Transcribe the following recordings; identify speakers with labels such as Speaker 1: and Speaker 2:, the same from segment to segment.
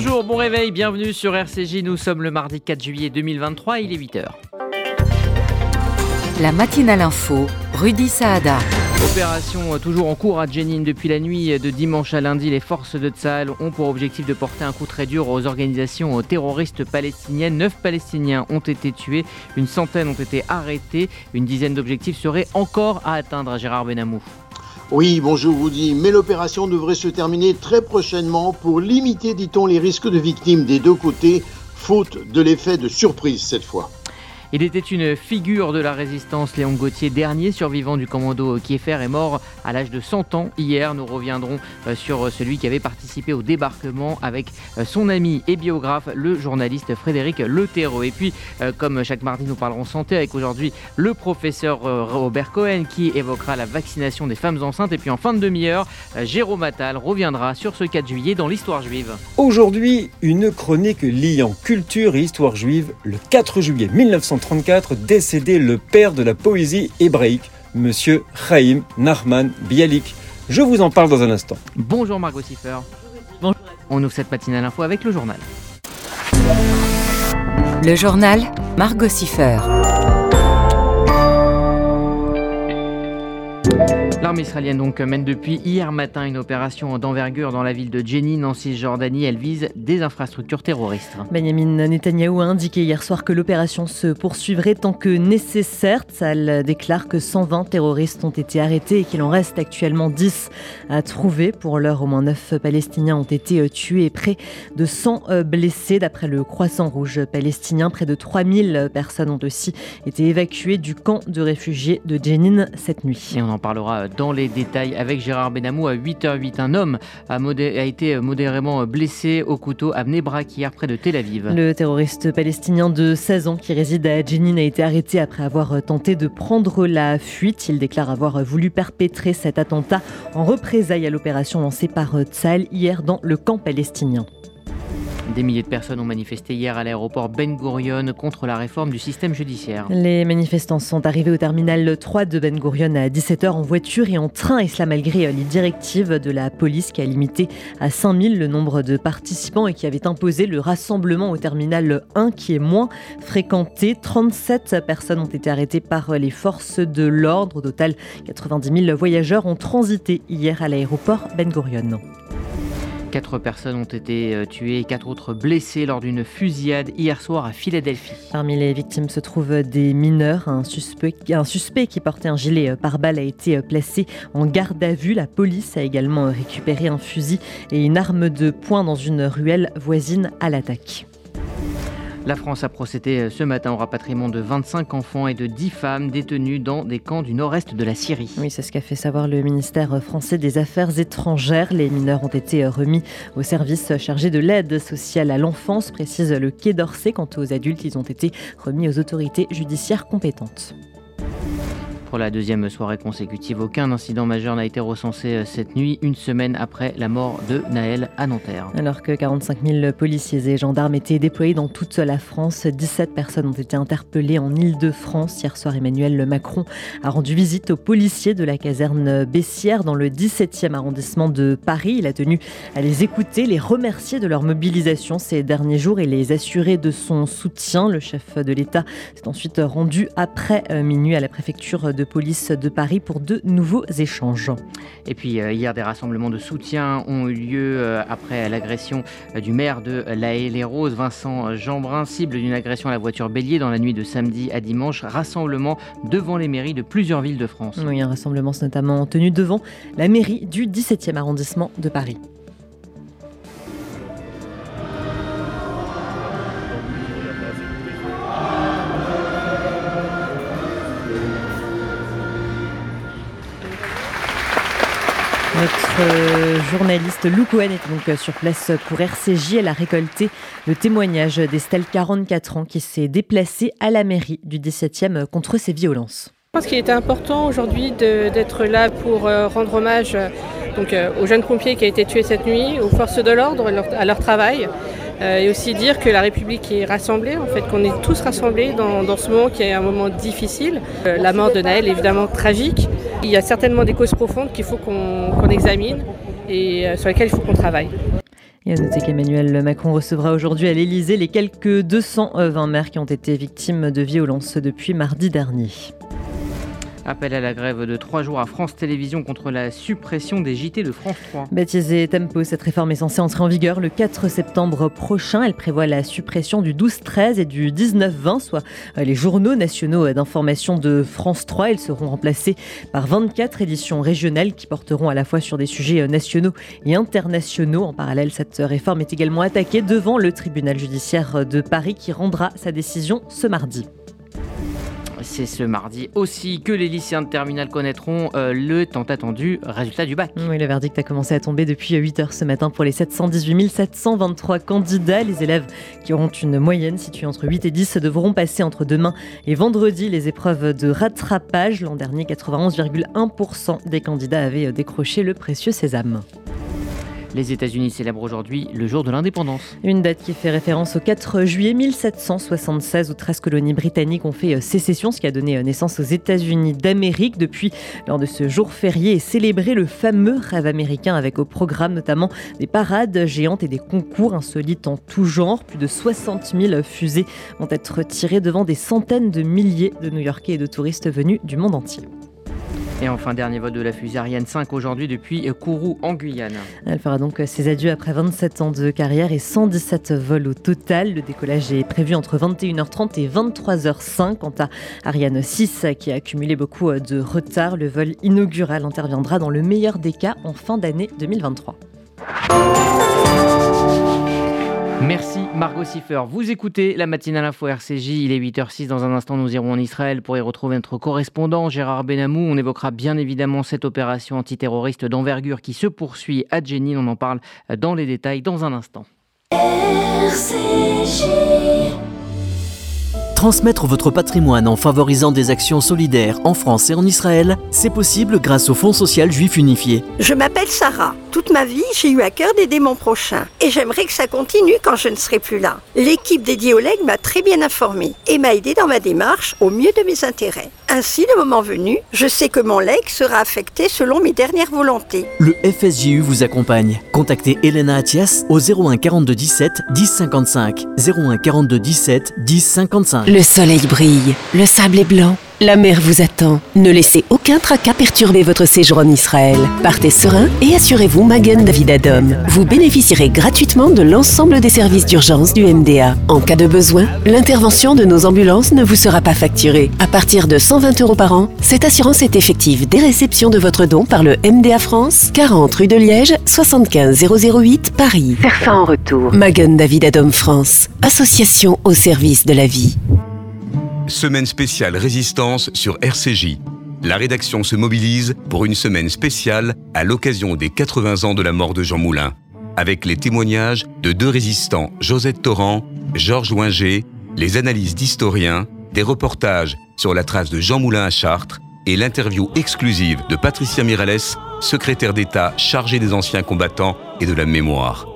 Speaker 1: Bonjour, bon réveil, bienvenue sur RCJ. Nous sommes le mardi 4 juillet 2023, il est 8h.
Speaker 2: La matinale info, Rudy Saada.
Speaker 1: Opération euh, toujours en cours à Jenin. Depuis la nuit de dimanche à lundi, les forces de Tsahal ont pour objectif de porter un coup très dur aux organisations terroristes palestiniennes. Neuf Palestiniens ont été tués, une centaine ont été arrêtés. Une dizaine d'objectifs seraient encore à atteindre à Gérard Benamou.
Speaker 3: Oui, bonjour Woody, mais l'opération devrait se terminer très prochainement pour limiter, dit-on, les risques de victimes des deux côtés, faute de l'effet de surprise cette fois.
Speaker 1: Il était une figure de la résistance. Léon Gauthier, dernier survivant du commando Kieffer, est mort à l'âge de 100 ans. Hier, nous reviendrons euh, sur celui qui avait participé au débarquement avec euh, son ami et biographe, le journaliste Frédéric Leterreau. Et puis, euh, comme chaque mardi, nous parlerons santé avec aujourd'hui le professeur Robert Cohen qui évoquera la vaccination des femmes enceintes. Et puis, en fin de demi-heure, Jérôme Attal reviendra sur ce 4 juillet dans l'histoire juive.
Speaker 4: Aujourd'hui, une chronique liant culture et histoire juive le 4 juillet 1900 décédé le père de la poésie hébraïque, monsieur Chaim Nachman Bialik. Je vous en parle dans un instant.
Speaker 1: Bonjour Margot Siffer. Bonjour. On ouvre cette matinale info avec le journal.
Speaker 2: Le journal Margot Siffer.
Speaker 1: L'armée israélienne donc mène depuis hier matin une opération d'envergure dans la ville de Jenin en Cisjordanie. Elle vise des infrastructures terroristes.
Speaker 5: Benjamin Netanyahu a indiqué hier soir que l'opération se poursuivrait tant que nécessaire. Elle déclare que 120 terroristes ont été arrêtés et qu'il en reste actuellement 10 à trouver. Pour l'heure, au moins 9 Palestiniens ont été tués et près de 100 blessés. D'après le Croissant Rouge palestinien, près de 3000 personnes ont aussi été évacuées du camp de réfugiés de Jenin cette nuit.
Speaker 1: Et on en parlera dans les détails avec Gérard Benamou à 8h08. Un homme a, été modérément blessé au couteau à Bnebrak hier près de Tel Aviv.
Speaker 5: Le terroriste palestinien de 16 ans qui réside à Jenin a été arrêté après avoir tenté de prendre la fuite. Il déclare avoir voulu perpétrer cet attentat en représailles à l'opération lancée par Tzal hier dans le camp palestinien.
Speaker 1: Des milliers de personnes ont manifesté hier à l'aéroport Ben Gurion contre la réforme du système judiciaire.
Speaker 5: Les manifestants sont arrivés au terminal 3 de Ben Gurion à 17h en voiture et en train, et cela malgré les directives de la police qui a limité à 5000 le nombre de participants et qui avait imposé le rassemblement au terminal 1 qui est moins fréquenté. 37 personnes ont été arrêtées par les forces de l'ordre. Au total, 90 000 voyageurs ont transité hier à l'aéroport Ben Gurion.
Speaker 1: Quatre personnes ont été euh, tuées et quatre autres blessées lors d'une fusillade hier soir à Philadelphie.
Speaker 5: Parmi les victimes se trouvent des mineurs. Un suspect, qui portait un gilet euh, pare-balles a été euh, placé en garde à vue. La police a également récupéré un fusil et une arme de poing dans une ruelle voisine à l'attaque.
Speaker 1: La France a procédé euh, ce matin au rapatriement de 25 enfants et de 10 femmes détenues dans des camps du nord-est de la Syrie.
Speaker 5: Oui, c'est ce qu'a fait savoir le ministère français des Affaires étrangères. Les mineurs ont été remis au service chargé de l'aide sociale à l'enfance, précise le Quai d'Orsay. Quant aux adultes, ils ont été remis aux autorités judiciaires compétentes.
Speaker 1: Pour la deuxième soirée consécutive, aucun incident majeur n'a été recensé euh, cette nuit, une semaine après la mort de Naël à Nanterre.
Speaker 5: Alors que 45 000 policiers et gendarmes étaient déployés dans toute la France, 17 personnes ont été interpellées en Ile-de-France. Hier soir, Emmanuel Macron a rendu visite aux policiers de la caserne Bessières dans le 17e arrondissement de Paris. Il a tenu à les écouter, les remercier de leur mobilisation ces derniers jours et les assurer de son soutien. Le chef de l'État s'est ensuite rendu après euh, minuit à la préfecture de police de Paris pour de nouveaux échanges.
Speaker 1: Et puis euh, hier, des rassemblements de soutien ont eu lieu euh, après l'agression euh, du maire de La les roses Vincent Jeanbrun, cible d'une agression à la voiture bélier dans la nuit de samedi à dimanche. Rassemblement devant les mairies de plusieurs villes de France.
Speaker 5: Oui, un rassemblement notamment tenu devant la mairie du 17e arrondissement de Paris. Notre euh, journaliste Lou Cohen était donc euh, sur place pour RCJ. Elle a récolté le témoignage d'Estelle, 44 ans, qui s'est déplacée à la mairie du 17e contre ces violences.
Speaker 6: Je pense qu'il était important aujourd'hui d'être là pour euh, rendre hommage aux jeunes pompiers qui ont été tués cette nuit, aux forces de l'ordre, à leur travail. Et aussi dire que la République est rassemblée, en fait, qu'on est tous rassemblés dans, ce moment qui est un moment difficile. la mort de Naël est évidemment tragique, il y a certainement des causes profondes qu'il faut qu'on examine et euh, sur lesquelles il faut qu'on travaille.
Speaker 5: Et à noter qu'Emmanuel Macron recevra aujourd'hui à l'Elysée les quelques 220 maires qui ont été victimes de violences depuis mardi dernier.
Speaker 1: Appel à la grève de trois jours à France Télévisions contre la suppression des JT de France 3.
Speaker 5: Baptisée Tempo, cette réforme est censée entrer en vigueur le 4 septembre prochain. Elle prévoit la suppression du 12-13 et du 19-20, soit les journaux nationaux d'information de France 3. Ils seront remplacés par 24 éditions régionales qui porteront à la fois sur des sujets nationaux et internationaux. En parallèle, cette réforme est également attaquée devant le tribunal judiciaire de Paris qui rendra sa décision ce mardi.
Speaker 1: C'est ce mardi aussi que les lycéens de terminale connaîtront euh, le tant attendu résultat du bac.
Speaker 5: Oui, le verdict a commencé à tomber depuis 8 heures ce matin pour les 718 723 candidats. Les élèves qui auront une moyenne située entre 8 et 10 devront passer entre demain et vendredi les épreuves de rattrapage. L'an dernier, 91,1% des candidats avaient décroché le précieux sésame.
Speaker 1: Les États-Unis célèbrent aujourd'hui le jour de l'indépendance.
Speaker 5: Une date qui fait référence au 4 juillet 1776 où 13 colonies britanniques ont fait euh, sécession, ce qui a donné euh, naissance aux États-Unis d'Amérique. Depuis, lors de ce jour férié est célébré le fameux rêve américain avec au programme notamment des parades géantes et des concours insolites en tout genre. Plus de 60 000 fusées vont être tirées devant des centaines de milliers de New-Yorkais et de touristes venus du monde entier.
Speaker 1: Et enfin, dernier vol de la fusée Ariane 5 aujourd'hui depuis Kourou en Guyane.
Speaker 5: Elle fera donc ses adieux après 27 ans de carrière et 117 vols au total. Le décollage est prévu entre 21h30 et 23h05. Quant à Ariane 6 qui a accumulé beaucoup de retard, le vol inaugural interviendra dans le meilleur des cas en fin d'année 2023.
Speaker 1: Merci Margot Siffer. Vous écoutez la matinale info RCJ, il est 8h06. Dans un instant, nous irons en Israël pour y retrouver notre correspondant Gérard Benamou. On évoquera bien évidemment cette opération antiterroriste d'envergure qui se poursuit à Jenin. On en parle dans les détails dans un instant. RCJ.
Speaker 7: Transmettre votre patrimoine en favorisant des actions solidaires en France et en Israël, c'est possible grâce au Fonds social juif unifié.
Speaker 8: Je m'appelle Sarah. Toute ma vie, j'ai eu à cœur d'aider mon prochain. Et j'aimerais que ça continue quand je ne serai plus là. L'équipe dédiée au legs m'a très bien informée et m'a aidé dans ma démarche au mieux de mes intérêts. Ainsi, le moment venu, je sais que mon leg sera affecté selon mes dernières volontés.
Speaker 7: Le FSJU vous accompagne. Contactez Elena Atias au 01 42 17 10 55. 01 42 17 10 55.
Speaker 2: Le soleil brille, le sable est blanc. La mer vous attend. Ne laissez aucun tracas perturber votre séjour en Israël. Partez serein et assurez-vous Magen David Adom. Vous bénéficierez gratuitement de l'ensemble des services d'urgence du MDA. En cas de besoin, l'intervention de nos ambulances ne vous sera pas facturée. À partir de 120 euros par an, cette assurance est effective dès réception de votre don par le MDA France, 40 rue de Liège, 75 008 Paris.
Speaker 9: Faire ça en retour.
Speaker 2: Magen David Adom France, association au service de la vie.
Speaker 10: Semaine spéciale résistance sur RCJ. La rédaction se mobilise pour une semaine spéciale à l'occasion des 80 ans de la mort de Jean Moulin, avec les témoignages de deux résistants, Josette Torrent, Georges Winger, les analyses d'historiens, des reportages sur la trace de Jean Moulin à Chartres et l'interview exclusive de Patricia Mirales, secrétaire d'État chargée des anciens combattants et de la mémoire.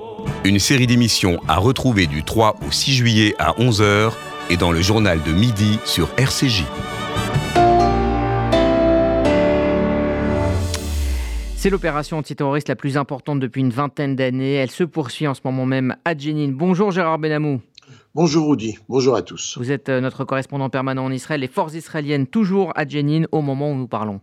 Speaker 10: Une série d'émissions à retrouver du 3 au 6 juillet à 11h et dans le journal de midi sur RCJ.
Speaker 1: C'est l'opération antiterroriste la plus importante depuis une vingtaine d'années. Elle se poursuit en ce moment même à Jenin. Bonjour Gérard Benamou.
Speaker 3: Bonjour Rudy, bonjour à tous.
Speaker 1: Vous êtes euh, notre correspondant permanent en Israël. Les forces israéliennes toujours à Jenin au moment où nous parlons.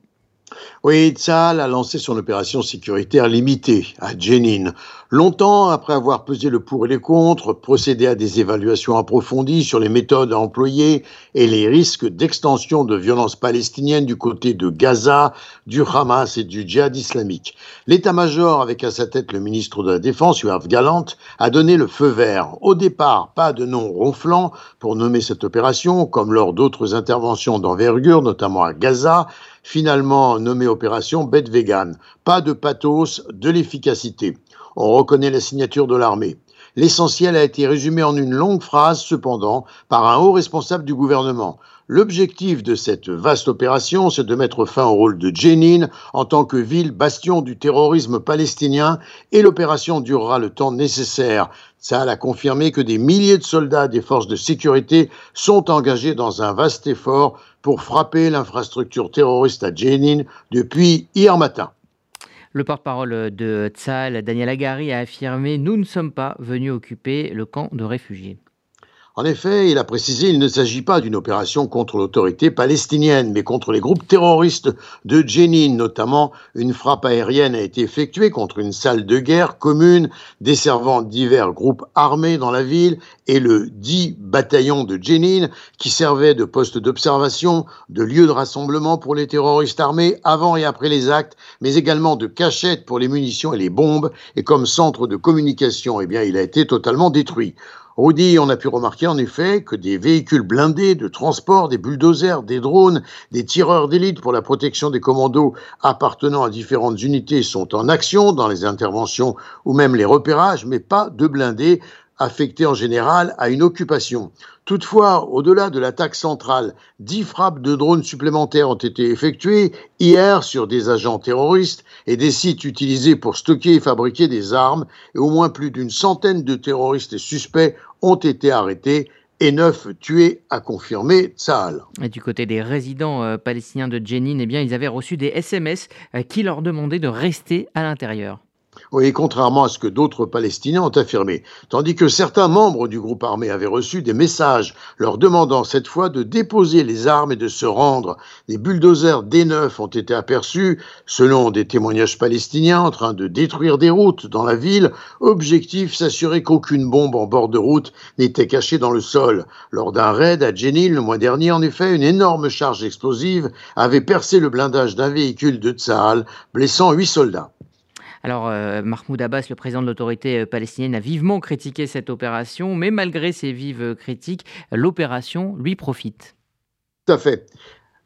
Speaker 3: Oui, Tzal a lancé son opération sécuritaire limitée à Jenin. Longtemps après avoir pesé le pour et les contre, procédé à des évaluations approfondies sur les méthodes à employer et les risques d'extension de violences palestiniennes du côté de Gaza, du Hamas et du djihad islamique. L'état-major, avec à sa tête le ministre de la Défense, Yoav Galant, a donné le feu vert. Au départ, pas de nom ronflant pour nommer cette opération, comme lors d'autres interventions d'envergure, notamment à Gaza, finalement nommée opération Bête Vegan. Pas de pathos, de l'efficacité. On reconnaît la signature de l'armée. L'essentiel a été résumé en une longue phrase, cependant, par un haut responsable du gouvernement. L'objectif de cette vaste opération, c'est de mettre fin au rôle de Jenin en tant que ville bastion du terrorisme palestinien et l'opération durera le temps nécessaire. Ça a confirmé que des milliers de soldats des forces de sécurité sont engagés dans un vaste effort pour frapper l'infrastructure terroriste à Jenin depuis hier matin.
Speaker 1: Le porte-parole de Tzal, Daniel Agari, a affirmé Nous ne sommes pas venus occuper le camp de réfugiés.
Speaker 3: En effet, il a précisé qu'il ne s'agit pas d'une opération contre l'autorité palestinienne, mais contre les groupes terroristes de Jenin. Notamment, une frappe aérienne a été effectuée contre une salle de guerre commune desservant divers groupes armés dans la ville et le 10 bataillon de Jenin qui servait de poste d'observation, de lieu de rassemblement pour les terroristes armés avant et après les actes, mais également de cachette pour les munitions et les bombes et comme centre de communication. Eh bien, il a été totalement détruit. Rudy, on a pu remarquer en effet que des véhicules blindés de transport, des bulldozers, des drones, des tireurs d'élite pour la protection des commandos appartenant à différentes unités sont en action dans les interventions ou même les repérages, mais pas de blindés affectés en général à une occupation. Toutefois, au-delà de l'attaque centrale, dix frappes de drones supplémentaires ont été effectuées hier sur des agents terroristes et des sites utilisés pour stocker et fabriquer des armes, et au moins plus d'une centaine de terroristes et suspects ont été arrêtés et neuf tués, a confirmé Tsahal.
Speaker 1: Et du côté des résidents euh, palestiniens de Jenin, eh bien, ils avaient reçu des SMS euh, qui leur demandaient de rester à l'intérieur.
Speaker 3: Oui, contrairement à ce que d'autres Palestiniens ont affirmé. Tandis que certains membres du groupe armé avaient reçu des messages leur demandant cette fois de déposer les armes et de se rendre. Des bulldozers D9 ont été aperçus, selon des témoignages palestiniens, en train de détruire des routes dans la ville. Objectif, s'assurer qu'aucune bombe en bord de route n'était cachée dans le sol. Lors d'un raid à Jenin le mois dernier, en effet, une énorme charge explosive avait percé le blindage d'un véhicule de Tsahal, blessant huit soldats.
Speaker 1: Alors, euh, Mahmoud Abbas, le président de l'autorité euh, palestinienne, a vivement critiqué cette opération, mais malgré ses vives critiques, l'opération lui profite.
Speaker 3: Tout à fait.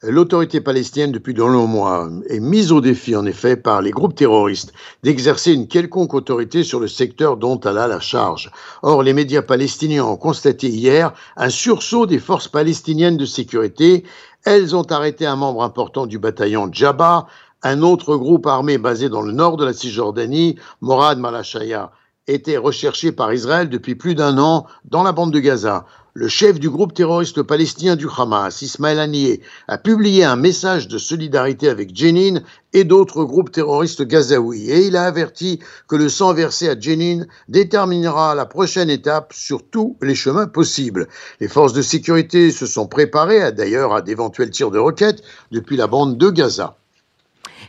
Speaker 3: L'autorité palestinienne, depuis de longs mois, est mise au défi, en effet, par les groupes terroristes d'exercer une quelconque autorité sur le secteur dont elle a la charge. Or, les médias palestiniens ont constaté hier un sursaut des forces palestiniennes de sécurité. Elles ont arrêté un membre important du bataillon Djabba, un autre groupe armé basé dans le nord de la Cisjordanie, Morad Malachaya, était recherché par Israël depuis plus d'un an dans la bande de Gaza. Le chef du groupe terroriste palestinien du Hamas, Ismaël Haniyeh, a publié un message de solidarité avec Jenin et d'autres groupes terroristes gazaouis et il a averti que le sang versé à Jenin déterminera la prochaine étape sur tous les chemins possibles. Les forces de sécurité se sont préparées d'ailleurs à d'éventuels tirs de roquettes depuis la bande de Gaza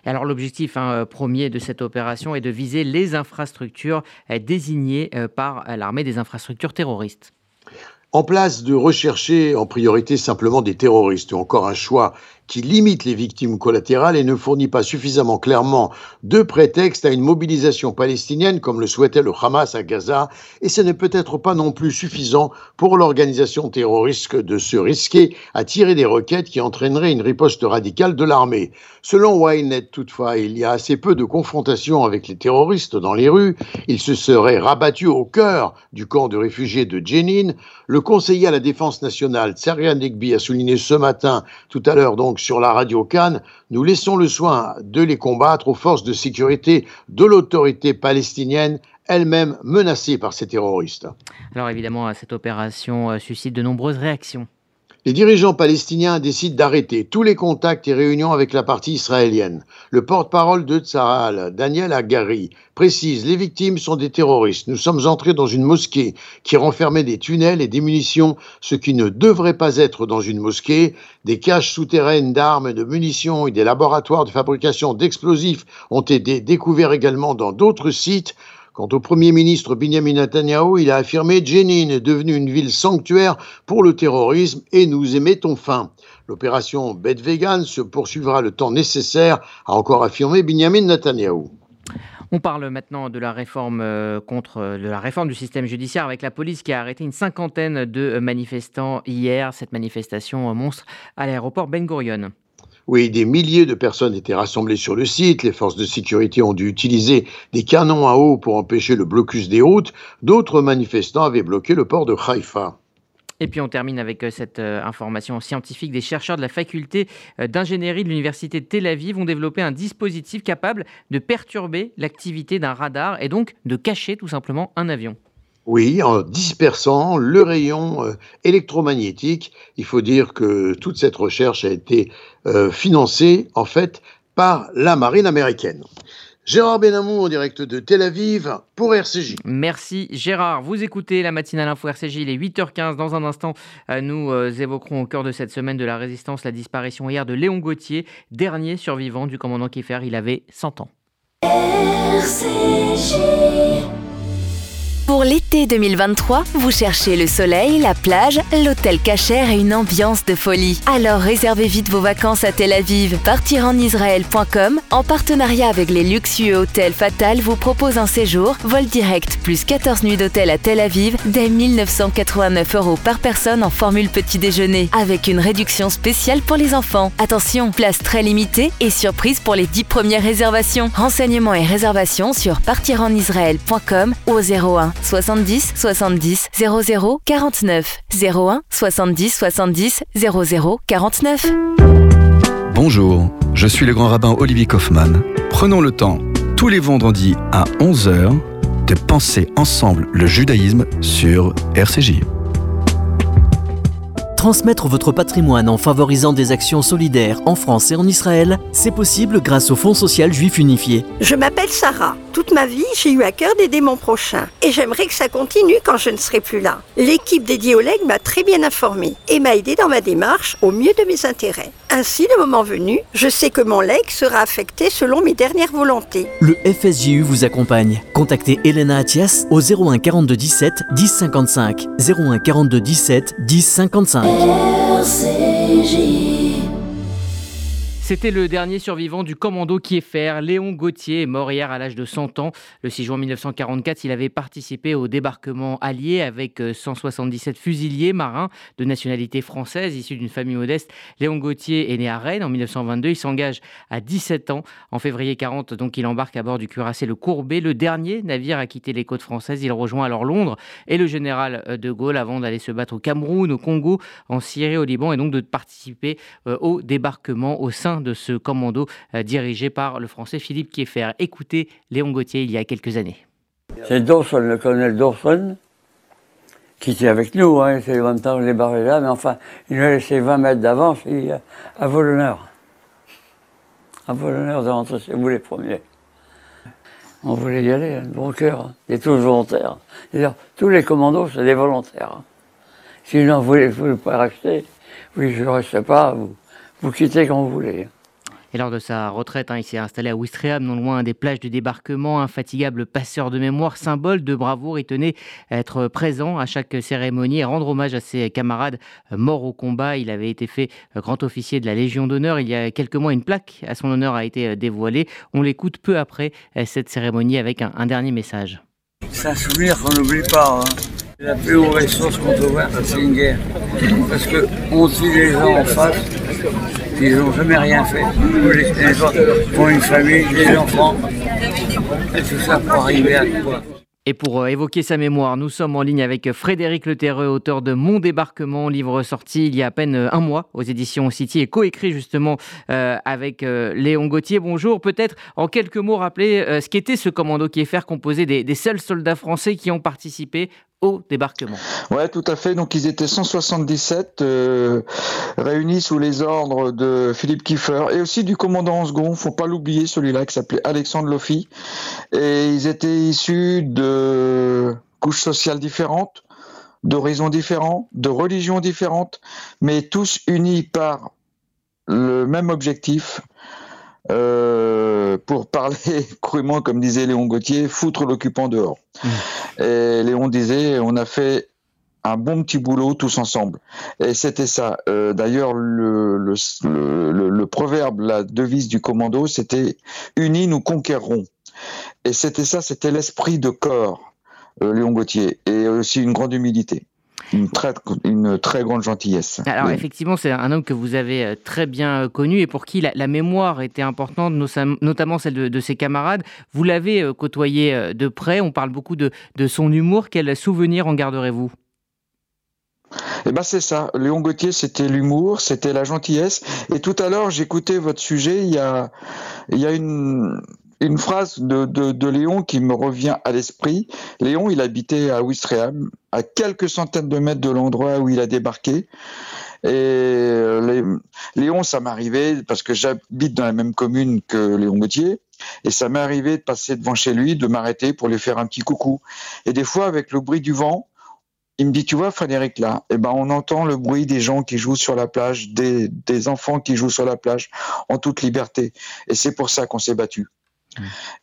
Speaker 1: alors l'objectif hein, euh, premier de cette opération est de viser les infrastructures euh, désignées euh, par l'armée des infrastructures terroristes.
Speaker 3: En place de rechercher en priorité simplement des terroristes, ou encore un choix qui limite les victimes collatérales et ne fournit pas suffisamment clairement de prétexte à une mobilisation palestinienne comme le souhaitait le Hamas à Gaza, et ce n'est peut-être pas non plus suffisant pour l'organisation terroriste de se risquer à tirer des roquettes qui entraîneraient une riposte radicale de l'armée. Selon Ynet, toutefois, il y a assez peu de confrontations avec les terroristes dans les rues, ils se seraient rabattus au cœur du camp de réfugiés de Jenin. Le conseiller à la défense nationale, Tsarian Digby, a souligné ce matin, tout à l'heure donc, sur la radio Cannes, nous laissons le soin de les combattre aux forces de sécurité de l'autorité palestinienne elle-même menacée par ces terroristes.
Speaker 1: Alors évidemment, cette opération euh, suscite de nombreuses réactions.
Speaker 3: Les dirigeants palestiniens décident d'arrêter tous les contacts et réunions avec la partie israélienne. Le porte-parole de Tzahal, Daniel Agari, précise Les victimes sont des terroristes. Nous sommes entrés dans une mosquée qui renfermait des tunnels et des munitions, ce qui ne devrait pas être dans une mosquée. Des caches souterraines d'armes, de munitions et des laboratoires de fabrication d'explosifs ont été découverts également dans d'autres sites. Quant au Premier ministre Benjamin Netanyahu, il a affirmé Jenin est devenue une ville sanctuaire pour le terrorisme et nous y mettons fin. L'opération Bedvegan se poursuivra le temps nécessaire, a encore affirmé Benjamin Netanyahu.
Speaker 1: On parle maintenant de la réforme euh, de la réforme du système judiciaire avec la police qui a arrêté une cinquantaine de manifestants hier. Cette manifestation monstre à l'aéroport Ben Gurion.
Speaker 3: Oui, des milliers de personnes étaient rassemblées sur le site. Les forces de sécurité ont dû utiliser des canons à eau pour empêcher le blocus des routes. D'autres manifestants avaient bloqué le port de Haïfa.
Speaker 1: Et puis on termine avec euh, cette euh, information scientifique. Des chercheurs de la faculté euh, d'ingénierie de l'université de Tel Aviv ont développé un dispositif capable de perturber l'activité d'un radar et donc de cacher tout simplement un avion.
Speaker 3: Oui, en dispersant le rayon électromagnétique. Il faut dire que toute cette recherche a été euh, financée en fait par la marine américaine. Gérard Benamou en direct de Tel Aviv pour RCJ.
Speaker 1: Merci Gérard. Vous écoutez la matinale info RCJ, il est 8h15. Dans un instant, euh, nous euh, évoquerons au cœur de cette semaine de la résistance la disparition hier de Léon Gauthier, dernier survivant du commandant Kiefer. Il avait 100 ans. RCJ.
Speaker 9: Pour l'été 2023, vous cherchez le soleil, la plage, l'hôtel cachère et une ambiance de folie. Alors réservez vite vos vacances à Tel Aviv. Partirenisraël.com, en partenariat avec les luxueux hôtels Fatal, vous propose un séjour, vol direct, plus 14 nuits d'hôtel à Tel Aviv, dès 1989 euros par personne en formule petit déjeuner, avec une réduction spéciale pour les enfants. Attention, place très limitée et surprise pour les 10 premières réservations. Renseignements et réservations sur partirenisraël.com au 01 70 70 00 49 01 70 70 00 49.
Speaker 11: Bonjour, je suis le grand rabbin Olivier Kaufmann. Prenons le temps, tous les vendredis à 11h, de penser ensemble le judaïsme sur RCJ.
Speaker 7: Transmettre votre patrimoine en favorisant des actions solidaires en France et en Israël, c'est possible grâce au Fonds social juif unifié.
Speaker 8: Je m'appelle Sarah. Toute ma vie, j'ai eu à cœur d'aider mon prochain. Et j'aimerais que ça continue quand je ne serai plus là. L'équipe dédiée au leg m'a très bien informée et m'a aidé dans ma démarche au mieux de mes intérêts. Ainsi, le moment venu, je sais que mon leg sera affecté selon mes dernières volontés.
Speaker 7: Le FSJU vous accompagne. Contactez Elena Atias au 01 42 17 10 55. 01 42 17 10 55.
Speaker 1: C'était le dernier survivant du commando Kieffer. Léon Gauthier mort hier à l'âge de 100 ans. Le 6 juin 1944, il avait participé au débarquement allié avec 177 euh, fusiliers marins de nationalité française issus d'une famille modeste. Léon Gauthier est né à Rennes en 1922. Il s'engage à 17 ans. En février 40, donc, il embarque à bord du cuirassé Le Courbet, le dernier navire à quitter les côtes françaises. Il rejoint alors Londres et le général euh, de Gaulle avant d'aller se battre au Cameroun, au Congo, en Syrie, au Liban et donc de participer euh, au débarquement au sein de ce commando euh, dirigé par le français Philippe Kieffer. Écoutez Léon Gauthier il y a quelques années.
Speaker 12: C'est Dawson, le colonel Dawson, qui était avec nous, hein, c'est longtemps les barrés là, mais enfin, il nous a laissé 20 mètres d'avance et à vos l'honneur. À vos l'honneur de rentrer chez vous les premiers. On voulait y aller, hein, bon cœur, des tous volontaires. D'ailleurs, tous les commandos, c'est des volontaires. Sinon, vous ne voulez pas rester, je ne reste pas, vous, vous quittez quand vous voulez.
Speaker 1: Et lors de sa retraite, hein, il s'est installé à Ouistreham, non loin des plages du débarquement. Infatigable passeur de mémoire, symbole de bravoure. Il tenait à être présent à chaque cérémonie et rendre hommage à ses camarades morts au combat. Il avait été fait grand officier de la Légion d'honneur. Il y a quelques mois, une plaque à son honneur a été dévoilée. On l'écoute peu après cette cérémonie avec un, dernier message.
Speaker 12: C'est un souvenir qu'on n'oublie pas. Hein. La plus haute source qu'on peut voir, c'est une guerre. Parce qu'on tue les gens en face ils n'ont jamais rien fait. Les ont une famille, des enfants, et tout ça pour arriver à quoi?
Speaker 1: Et pour euh, évoquer sa mémoire, nous sommes en ligne avec Frédéric Leterreux, auteur de Mon débarquement, livre sorti il y a à peine euh, un mois aux éditions City et coécrit justement euh, avec Léon Gauthier. Bonjour, peut-être en quelques mots rappeler ce qu'était ce commando qui est faire composé des, seuls soldats français qui ont participé débarquement.
Speaker 13: Ouais, tout à fait. Donc ils étaient 177 euh, réunis sous les ordres de Philippe Kiefer et aussi du commandant en second. Faut pas l'oublier, celui-là qui s'appelait Alexandre Lofi. Et ils étaient issus de couches sociales différentes, d'horizons différents, de religions différentes, mais tous unis par le même objectif, euh, pour parler crûment, comme disait Léon Gauthier, foutre l'occupant dehors. Mmh. Et Léon disait, on a fait un bon petit boulot tous ensemble. Et c'était ça. Euh, d'ailleurs, le, le, le, proverbe, la devise du commando, c'était Unis, nous conquérerons. Et c'était ça, c'était l'esprit de corps, euh, Léon Gauthier, et aussi une grande humilité une très, une très grande gentillesse.
Speaker 1: Alors effectivement, c'est un homme que vous avez euh, très bien euh, connu et pour qui la, mémoire était importante, notamment celle de, ses camarades. Vous l'avez euh, côtoyé de près, on parle beaucoup de, de son humour. Quel souvenir en garderez-vous?
Speaker 13: Eh ben c'est ça. Léon Gauthier, c'était l'humour, c'était la gentillesse. Et tout à l'heure, j'écoutais votre sujet. Il y a, il y a une, une phrase de, de, Léon qui me revient à l'esprit. Léon, il habitait à Ouistreham, à quelques centaines de mètres de l'endroit où il a débarqué. Et euh, Léon, ça m'arrivait parce que j'habite dans la même commune que Léon Gauthier. Et ça m'est arrivé de passer devant chez lui, de m'arrêter pour lui faire un petit coucou. Et des fois, avec le bruit du vent, il me dit, tu vois, Frédéric, là, eh ben, on entend le bruit des gens qui jouent sur la plage, des, des enfants qui jouent sur la plage en toute liberté. Et c'est pour ça qu'on s'est battu.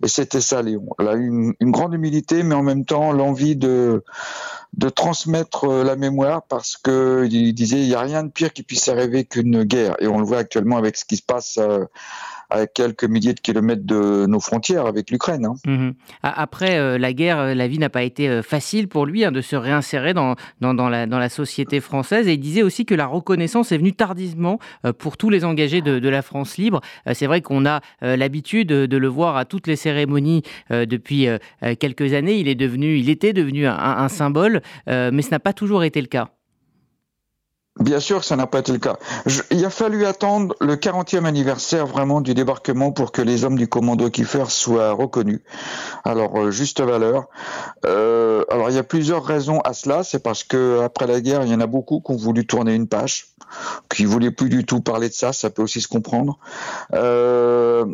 Speaker 13: Et c'était ça, Léon. a une, une grande humilité, mais en même temps l'envie de, de transmettre euh, la mémoire parce que il disait il n'y a rien de pire qui puisse arriver qu'une guerre. Et on le voit actuellement avec ce qui se passe euh, à quelques milliers de kilomètres de nos frontières avec l'Ukraine. Hein.
Speaker 1: Mhm. Après euh, la guerre, euh, la vie n'a pas été euh, facile pour lui hein, de se réinsérer dans, la, société française. Et il disait aussi que la reconnaissance est venue tardivement pour tous les engagés de, la France libre. C'est vrai qu'on a l'habitude de le voir à toutes les cérémonies depuis quelques années. Il est devenu, il était devenu un symbole, mais ce n'a pas toujours été le cas.
Speaker 13: Bien sûr ça n'a pas été le cas. il a fallu attendre le 40e anniversaire vraiment du débarquement pour que les hommes du commando Kiefer soient reconnus. Alors, euh, juste valeur. Euh, alors, il y a plusieurs raisons à cela. C'est parce que après la guerre, il y en a beaucoup qui ont voulu tourner une page, qui voulaient plus du tout parler de ça. Ça peut aussi se comprendre. Euh,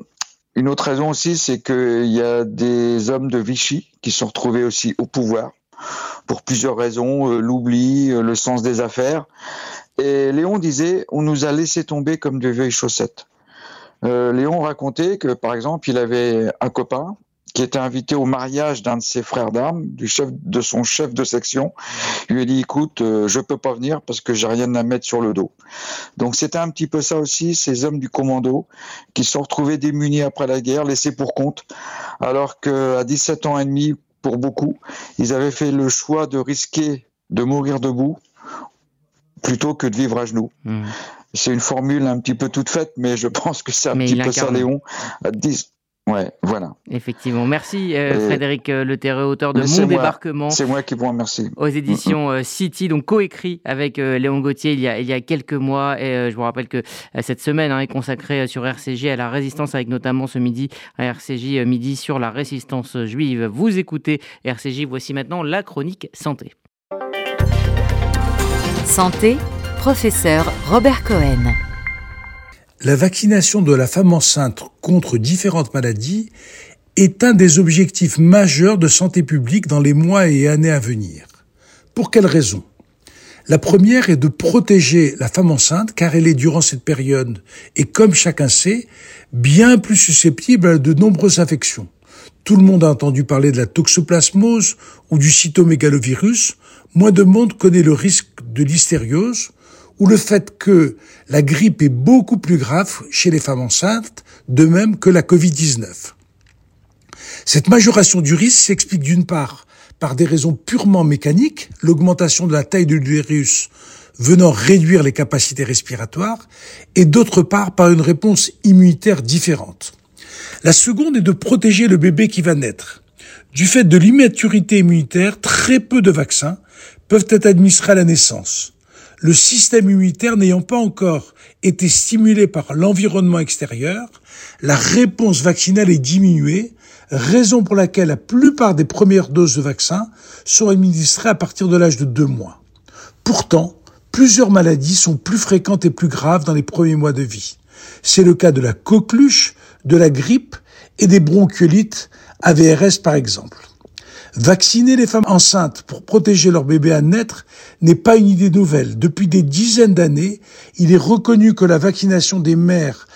Speaker 13: une autre raison aussi, c'est qu'il y a des hommes de Vichy qui sont retrouvés aussi au pouvoir pour plusieurs raisons, euh, l'oubli, euh, le sens des affaires. Et Léon disait, on nous a laissé tomber comme de vieilles chaussettes. Euh, Léon racontait que, par exemple, il avait un copain qui était invité au mariage d'un de ses frères d'armes, du chef de son chef de section. Il lui a dit "Écoute, je peux pas venir parce que j'ai rien à mettre sur le dos." Donc c'était un petit peu ça aussi, ces hommes du commando qui se sont retrouvés démunis après la guerre, laissés pour compte, alors qu'à 17 ans et demi, pour beaucoup. Ils avaient fait le choix de risquer de mourir debout plutôt que de vivre à genoux. Hmm. C'est une formule un petit peu toute faite, mais je pense que c'est un petit peu ça, Léon. Ouais, voilà.
Speaker 1: Effectivement. Merci euh, Frédéric euh, Le Terreux, auteur de Mon débarquement.
Speaker 13: C'est moi qui vous remercie.
Speaker 1: Aux éditions euh, City, donc coécrit avec Léon Gauthier il y, a, il y a quelques mois. Et je vous rappelle que cette semaine hein, est consacrée sur RCJ à la résistance, avec notamment ce midi à RCJ midi sur la résistance juive. Vous écoutez RCJ. Voici maintenant la chronique santé.
Speaker 9: Santé, professeur Robert Cohen.
Speaker 14: La vaccination de la femme enceinte contre différentes maladies est un des objectifs majeurs de santé publique dans les mois et années à venir. Pour quelles raisons? La première est de protéger la femme enceinte car elle est durant cette période, et comme chacun sait, bien plus susceptible à de nombreuses infections. Tout le monde a entendu parler de la toxoplasmose ou du cytomégalovirus, moins de monde connaît le risque de l'hystériose, ou le fait que la grippe est beaucoup plus grave chez les femmes enceintes, de même que la Covid-19. Cette majoration du risque s'explique d'une part par des raisons purement mécaniques, l'augmentation de la taille de l'utérus venant réduire les capacités respiratoires, et d'autre part par une réponse immunitaire différente. La seconde est de protéger le bébé qui va naître. Du fait de l'immaturité immunitaire, très peu de vaccins peuvent être administrés à la naissance le système immunitaire n'ayant pas encore été stimulé par l'environnement extérieur, la réponse vaccinale est diminuée, raison pour laquelle la plupart des premières doses de vaccin sont administrées à partir de l'âge de deux mois. Pourtant, plusieurs maladies sont plus fréquentes et plus graves dans les premiers mois de vie. C'est le cas de la coqueluche, de la grippe et des bronchiolites AVRS par exemple. Vacciner les femmes enceintes pour protéger leur bébé à naître n'est pas une idée nouvelle. Depuis des dizaines d'années, il est reconnu que la vaccination des mères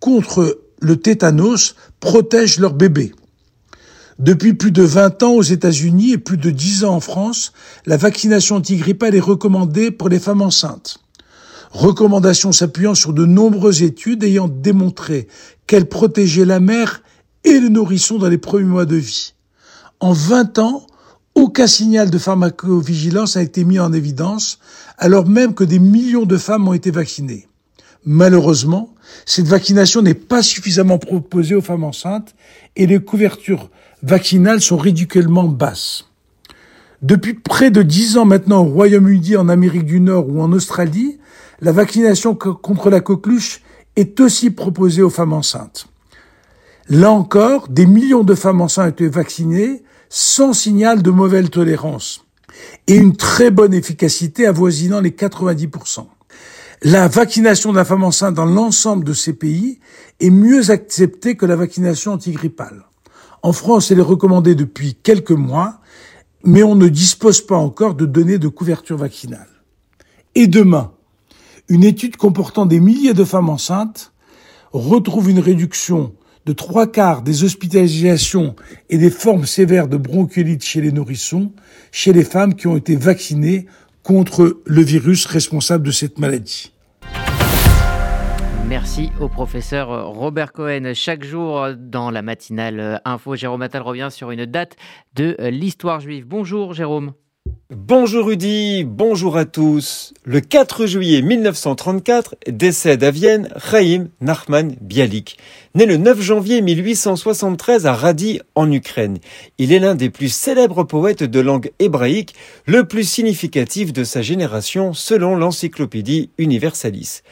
Speaker 14: contre le tétanos protège leur bébé. Depuis plus de 20 ans aux États-Unis et plus de 10 ans en France, la vaccination antigrippale est recommandée pour les femmes enceintes. Recommandation s'appuyant sur de nombreuses études ayant démontré qu'elle protégeait la mère et le nourrisson dans les premiers mois de vie. En 20 ans, aucun signal de pharmacovigilance n'a été mis en évidence, alors même que des millions de femmes ont été vaccinées. Malheureusement, cette vaccination n'est pas suffisamment proposée aux femmes enceintes et les couvertures vaccinales sont ridiculement basses. Depuis près de dix ans maintenant au Royaume-Uni, en Amérique du Nord ou en Australie, la vaccination contre la coqueluche est aussi proposée aux femmes enceintes. Là encore, des millions de femmes enceintes ont été vaccinées sans signal de mauvaise tolérance et une très bonne efficacité avoisinant les 90%. la vaccination de la femme enceinte dans l'ensemble de ces pays est mieux acceptée que la vaccination antigrippale. En France, elle est recommandée depuis quelques mois, mais on ne dispose pas encore de données de couverture vaccinale. Et demain, une étude comportant des milliers de femmes enceintes retrouve une réduction de trois quarts des hospitalisations et des formes sévères de bronchiolite chez les nourrissons, chez les femmes qui ont été vaccinées contre le virus responsable de cette maladie.
Speaker 1: Merci au professeur Robert Cohen. Chaque jour dans la matinale info, Jérôme Attal revient sur une date de l'histoire juive. Bonjour Jérôme.
Speaker 4: Bonjour Rudy, bonjour à tous. Le 4 juillet 1934 décède à Vienne Chaim Nachman Bialik, né le 9 janvier 1873 à Radi en Ukraine. Il est l'un des plus célèbres poètes de langue hébraïque, le plus significatif de sa génération selon l'encyclopédie Universalis.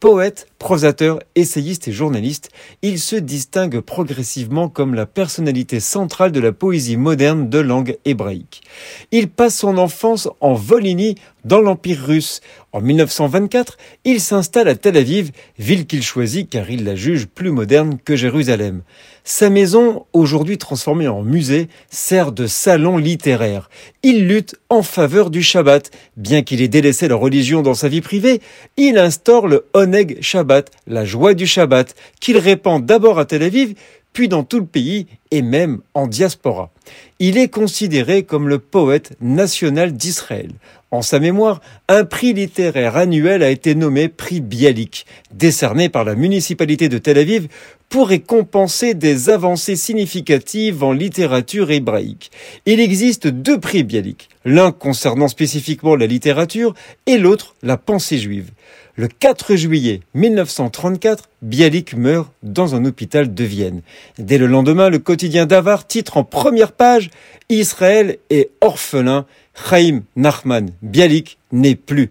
Speaker 4: Poète, prosateur, essayiste et journaliste, il se distingue progressivement comme la personnalité centrale de la poésie moderne de langue hébraïque. Il passe son enfance en Volhynie, dans l'Empire russe. En 1924, il s'installe à Tel Aviv, ville qu'il choisit car il la juge plus moderne que Jérusalem. Sa maison, aujourd'hui transformée en musée, sert de salon littéraire. Il lutte en faveur du Shabbat. Bien qu'il ait délaissé la religion dans sa vie privée, il instaure le Oneg Shabbat, la joie du Shabbat, qu'il répand d'abord à Tel Aviv, puis dans tout le pays et même en diaspora. Il est considéré comme le poète national d'Israël. En sa mémoire, un prix littéraire annuel a été nommé prix Bialik, décerné par la municipalité de Tel Aviv pour récompenser des avancées significatives en littérature hébraïque. Il existe deux prix Bialik, l'un concernant spécifiquement la littérature et l'autre la pensée juive. Le 4 juillet 1934, Bialik meurt dans un hôpital de Vienne. Dès le lendemain, le quotidien d'Avar titre en première page Israël est orphelin Chaim Nachman Bialik n'est plus.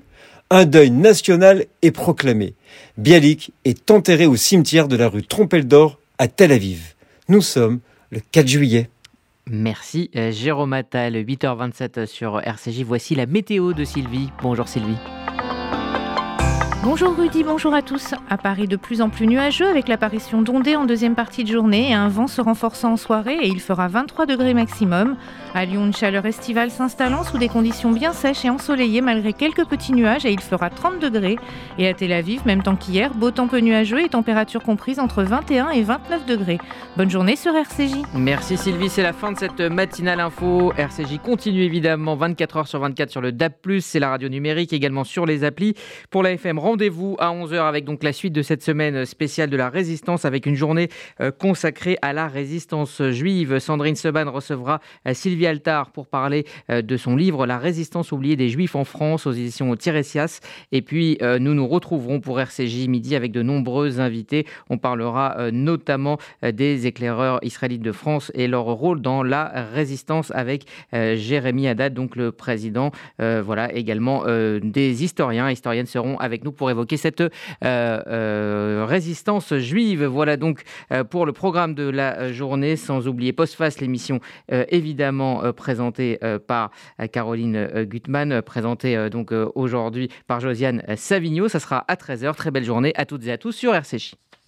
Speaker 4: Un deuil national est proclamé. Bialik est enterré au cimetière de la rue Trompeldor à Tel Aviv. Nous sommes le 4 juillet.
Speaker 1: Merci euh, Jérôme Attal, 8h27 sur RCJ. Voici la météo de Sylvie. Bonjour Sylvie.
Speaker 15: Bonjour Rudy, bonjour à tous. À Paris, de plus en plus nuageux avec l'apparition d'ondées en deuxième partie de journée et un vent se renforçant en soirée et il fera 23 degrés maximum. À Lyon, une chaleur estivale s'installant sous des conditions bien sèches et ensoleillées malgré quelques petits nuages et il fera 30 degrés. Et à Tel Aviv, même temps qu'hier, beau temps peu nuageux et température comprise entre 21 et 29 degrés. Bonne journée sur RCJ.
Speaker 1: Merci Sylvie, c'est la fin de cette matinale info. RCJ continue évidemment 24 h sur 24 sur le DAB+, c'est la radio numérique également sur les applis. Pour la FM, Rendez-vous à 11h avec donc la suite de cette semaine spéciale de la résistance avec une journée euh, consacrée à la résistance juive. Sandrine Seban recevra euh, Sylvie Altar pour parler euh, de son livre La résistance oubliée des juifs en France aux éditions Tiresias. Et puis nous nous retrouverons pour RCJ midi avec de nombreux invités. On parlera notamment des éclaireurs israélites de France et leur rôle dans la résistance avec Jérémy Haddad, donc le président. voilà également des historiens, historiennes seront avec nous pour évoquer cette euh, euh, résistance juive. Voilà donc euh, pour le programme de la journée, sans oublier Postface, l'émission évidemment présentée par Caroline Gutmann, présentée donc aujourd'hui par Josiane Savigno. Ça sera à 13h. Très belle journée à toutes et à tous sur RCJ.